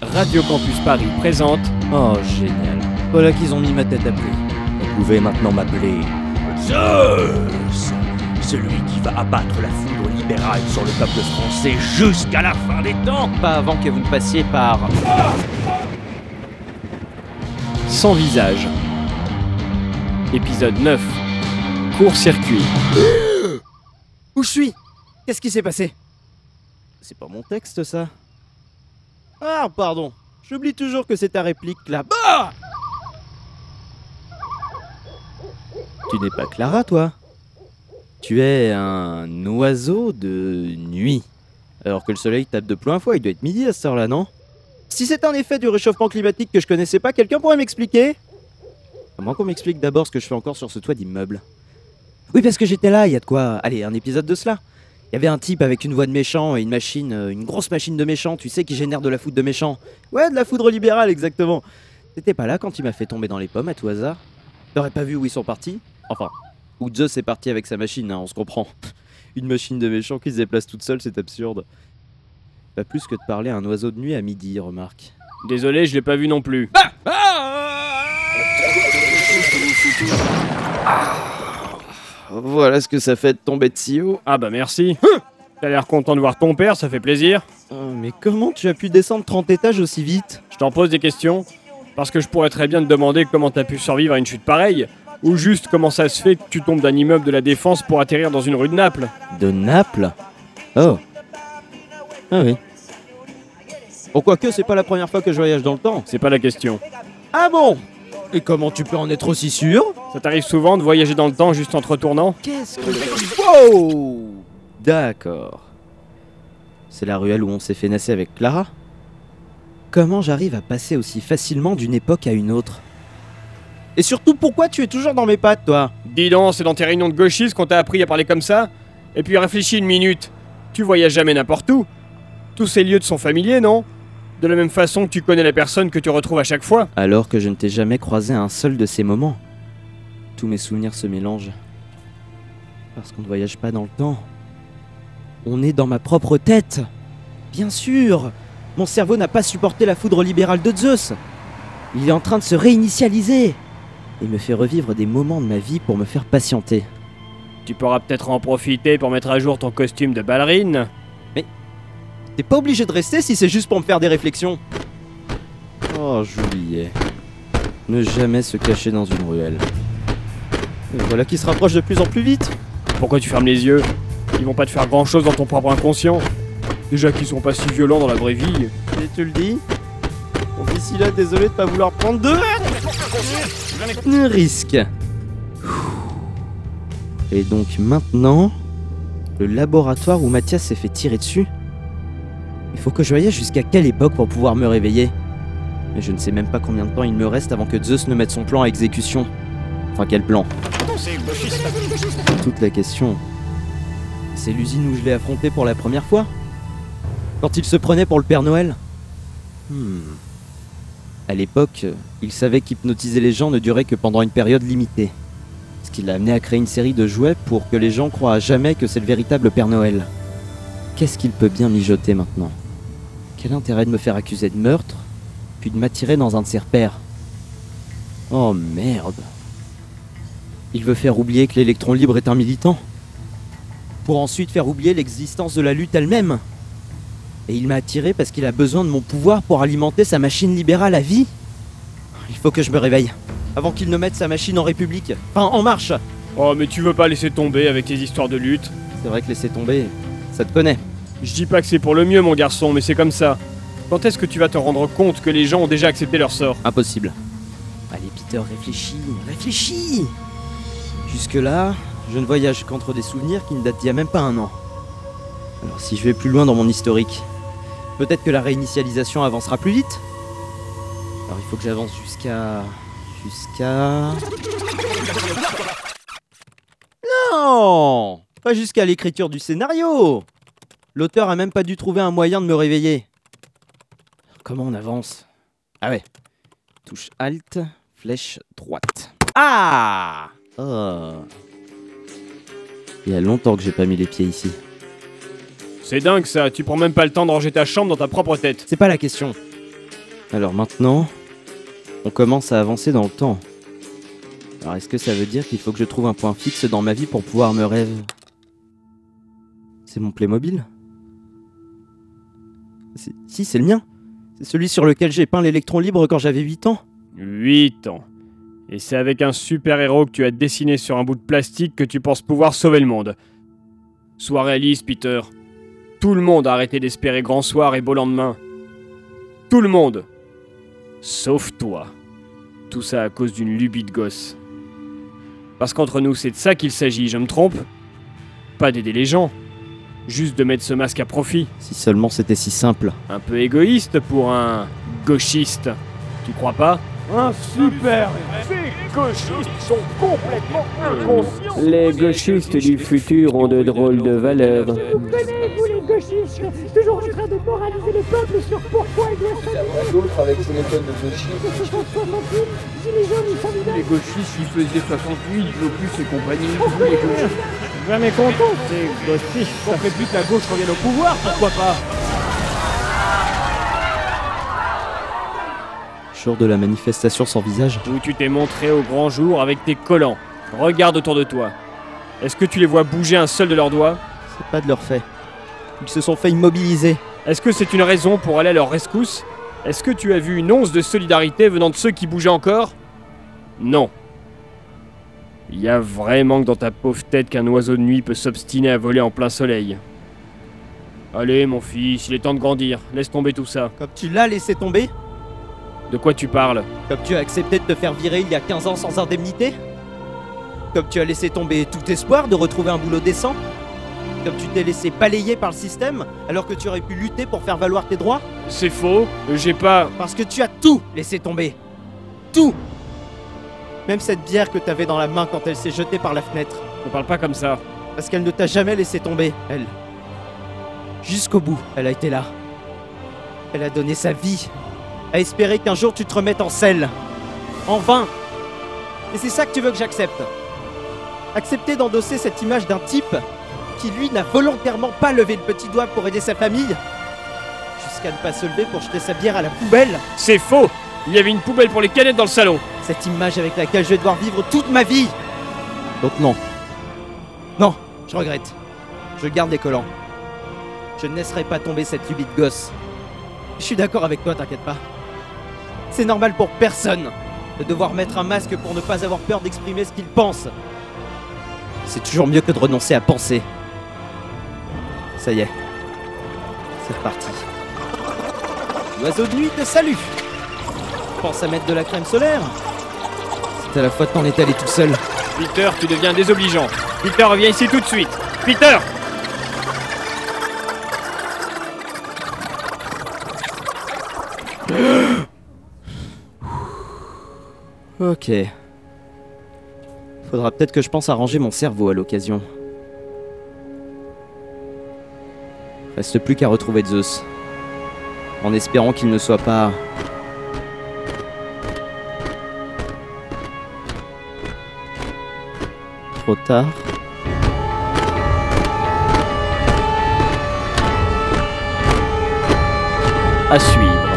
Radio Campus Paris présente Oh, génial. Voilà qu'ils ont mis ma tête à prix. Vous pouvez maintenant m'appeler Zeus Celui qui va abattre la foudre libérale sur le peuple français jusqu'à la fin des temps Pas avant que vous ne passiez par. Sans visage. Épisode 9. Court-circuit. Où je suis? Qu'est-ce qui s'est passé? C'est pas mon texte, ça? Ah, pardon. J'oublie toujours que c'est ta réplique, là. Bah Tu n'es pas Clara, toi Tu es un oiseau de nuit. Alors que le soleil tape de plein fouet, il doit être midi à cette heure-là, non? Si c'est un effet du réchauffement climatique que je connaissais pas, quelqu'un pourrait m'expliquer? Comment qu'on m'explique d'abord ce que je fais encore sur ce toit d'immeuble Oui, parce que j'étais là, il y a de quoi. Allez, un épisode de cela. Il y avait un type avec une voix de méchant et une machine, euh, une grosse machine de méchant, tu sais, qui génère de la foudre de méchant. Ouais, de la foudre libérale, exactement. T'étais pas là quand il m'a fait tomber dans les pommes à tout hasard T'aurais pas vu où ils sont partis Enfin, où Zeus est parti avec sa machine, hein, on se comprend. Une machine de méchant qui se déplace toute seule, c'est absurde. Pas plus que de parler à un oiseau de nuit à midi, remarque. Désolé, je l'ai pas vu non plus. Voilà ce que ça fait de tomber de si haut. Ah bah merci. T'as l'air content de voir ton père, ça fait plaisir. Oh, mais comment tu as pu descendre 30 étages aussi vite? Je t'en pose des questions. Parce que je pourrais très bien te demander comment t'as pu survivre à une chute pareille. Ou juste comment ça se fait que tu tombes d'un immeuble de la défense pour atterrir dans une rue de Naples. De Naples? Oh. Ah oui. Bon, quoique, c'est pas la première fois que je voyage dans le temps. C'est pas la question. Ah bon? Et comment tu peux en être aussi sûr? Ça t'arrive souvent de voyager dans le temps juste en te retournant Qu'est-ce que... Wow D'accord. C'est la ruelle où on s'est fait naisser avec Clara Comment j'arrive à passer aussi facilement d'une époque à une autre? Et surtout, pourquoi tu es toujours dans mes pattes, toi? Dis donc, c'est dans tes réunions de gauchistes qu'on t'a appris à parler comme ça Et puis réfléchis une minute. Tu voyages jamais n'importe où. Tous ces lieux te sont familiers, non? De la même façon que tu connais la personne que tu retrouves à chaque fois. Alors que je ne t'ai jamais croisé à un seul de ces moments. Tous mes souvenirs se mélangent. Parce qu'on ne voyage pas dans le temps. On est dans ma propre tête. Bien sûr. Mon cerveau n'a pas supporté la foudre libérale de Zeus. Il est en train de se réinitialiser. Et me fait revivre des moments de ma vie pour me faire patienter. Tu pourras peut-être en profiter pour mettre à jour ton costume de ballerine. T'es pas obligé de rester si c'est juste pour me faire des réflexions. Oh, j'oubliais. Ne jamais se cacher dans une ruelle. Et voilà qui se rapproche de plus en plus vite. Pourquoi tu fermes les yeux Ils vont pas te faire grand chose dans ton propre inconscient. Déjà qu'ils sont pas si violents dans la vraie vie. Et tu le dis Bon, d'ici là, désolé de pas vouloir prendre de... Un risque. Et donc maintenant, le laboratoire où Mathias s'est fait tirer dessus. Il faut que je voyage jusqu'à quelle époque pour pouvoir me réveiller? Mais je ne sais même pas combien de temps il me reste avant que Zeus ne mette son plan à exécution. Quel plan Toute la question. C'est l'usine où je l'ai affronté pour la première fois Quand il se prenait pour le Père Noël Hmm. À l'époque, il savait qu'hypnotiser les gens ne durait que pendant une période limitée. Ce qui l'a amené à créer une série de jouets pour que les gens croient à jamais que c'est le véritable Père Noël. Qu'est-ce qu'il peut bien mijoter maintenant? Quel intérêt de me faire accuser de meurtre, puis de m'attirer dans un de ses repères? Oh merde Il veut faire oublier que l'électron libre est un militant. Pour ensuite faire oublier l'existence de la lutte elle-même. Et il m'a attiré parce qu'il a besoin de mon pouvoir pour alimenter sa machine libérale à vie. Il faut que je me réveille, avant qu'il ne mette sa machine en république, enfin en marche. Oh, mais tu veux pas laisser tomber avec tes histoires de lutte. C'est vrai que laisser tomber, ça te connaît. Je dis pas que c'est pour le mieux, mon garçon, mais c'est comme ça. Quand est-ce que tu vas te rendre compte que les gens ont déjà accepté leur sort? Impossible. Allez Peter, réfléchis, réfléchis Jusque-là, je ne voyage qu'entre des souvenirs qui ne datent d'il y a même pas un an. Alors si je vais plus loin dans mon historique, peut-être que la réinitialisation avancera plus vite Alors il faut que j'avance jusqu'à... Jusqu'à... Non Pas jusqu'à l'écriture du scénario L'auteur a même pas dû trouver un moyen de me réveiller. Comment on avance? Ah ouais. Touche Alt, flèche droite. Ah Oh. Il y a longtemps que j'ai pas mis les pieds ici. C'est dingue ça, tu prends même pas le temps de ranger ta chambre dans ta propre tête. C'est pas la question. Alors maintenant, on commence à avancer dans le temps. Alors est-ce que ça veut dire qu'il faut que je trouve un point fixe dans ma vie pour pouvoir me rêver? C'est mon Playmobil? Si, c'est le mien. C'est celui sur lequel j'ai peint l'électron libre quand j'avais 8 ans. 8 ans. Et c'est avec un super-héros que tu as dessiné sur un bout de plastique que tu penses pouvoir sauver le monde. Sois réaliste, Peter. Tout le monde a arrêté d'espérer grand soir et beau lendemain. Tout le monde. Sauf toi. Tout ça à cause d'une lubie de gosse. Parce qu'entre nous, c'est de ça qu'il s'agit, je me trompe? Pas d'aider les gens. Juste de mettre ce masque à profit. Si seulement c'était si simple. Un peu égoïste pour un gauchiste. Tu crois pas? Un super Ces gauchistes sont complètement inconscients Les gauchistes du futur ont de drôles de valeurs. Comprenez-vous les gauchistes Toujours en train de moraliser le peuple sur pourquoi il doit D'autres avec ses méthodes de gauchisme. 1968, Gilets jaunes, ils sont Les gauchistes, ils faisaient 68, Globus et compagnie. Vous, les gauchistes. Jamais content, c'est gauchiste. On ferait plus que la gauche revienne au pouvoir, pourquoi pas? Jour de la manifestation sans visage. Où tu t'es montré au grand jour avec tes collants. Regarde autour de toi. Est-ce que tu les vois bouger un seul de leurs doigts? C'est pas de leur fait. Ils se sont fait immobiliser. Est-ce que c'est une raison pour aller à leur rescousse? Est-ce que tu as vu une once de solidarité venant de ceux qui bougeaient encore? Non. Il y a vraiment que dans ta pauvre tête qu'un oiseau de nuit peut s'obstiner à voler en plein soleil. Allez, mon fils, il est temps de grandir. Laisse tomber tout ça. Comme tu l'as laissé tomber De quoi tu parles Comme tu as accepté de te faire virer il y a 15 ans sans indemnité Comme tu as laissé tomber tout espoir de retrouver un boulot décent Comme tu t'es laissé balayer par le système alors que tu aurais pu lutter pour faire valoir tes droits C'est faux. J'ai pas. Parce que tu as tout laissé tomber Tout Même cette bière que t'avais dans la main quand elle s'est jetée par la fenêtre. Ne parle pas comme ça. Parce qu'elle ne t'a jamais laissé tomber, elle. Jusqu'au bout, elle a été là. Elle a donné sa vie, à espérer qu'un jour tu te remettes en selle. En vain. Et c'est ça que tu veux que j'accepte. Accepter d'endosser cette image d'un type qui, lui, n'a volontairement pas levé le petit doigt pour aider sa famille, jusqu'à ne pas se lever pour jeter sa bière à la poubelle. C'est faux Il y avait une poubelle pour les canettes dans le salon. Cette image avec laquelle je vais devoir vivre toute ma vie. Donc non. Non, je regrette. Je garde les collants. Je ne laisserai pas tomber cette lubie de gosse. Je suis d'accord avec toi, t'inquiète pas. C'est normal pour personne de devoir mettre un masque pour ne pas avoir peur d'exprimer ce qu'il pense. C'est toujours mieux que de renoncer à penser. Ça y est. C'est reparti. L'oiseau de nuit te salue. Pense à mettre de la crème solaire. C'est à la fois de t'en allé tout seul. Peter, tu deviens désobligeant. Peter, reviens ici tout de suite. Peter Ok. Faudra peut-être que je pense à ranger mon cerveau à l'occasion. Reste plus qu'à retrouver Zeus. En espérant qu'il ne soit pas. Trop tard. À suivre.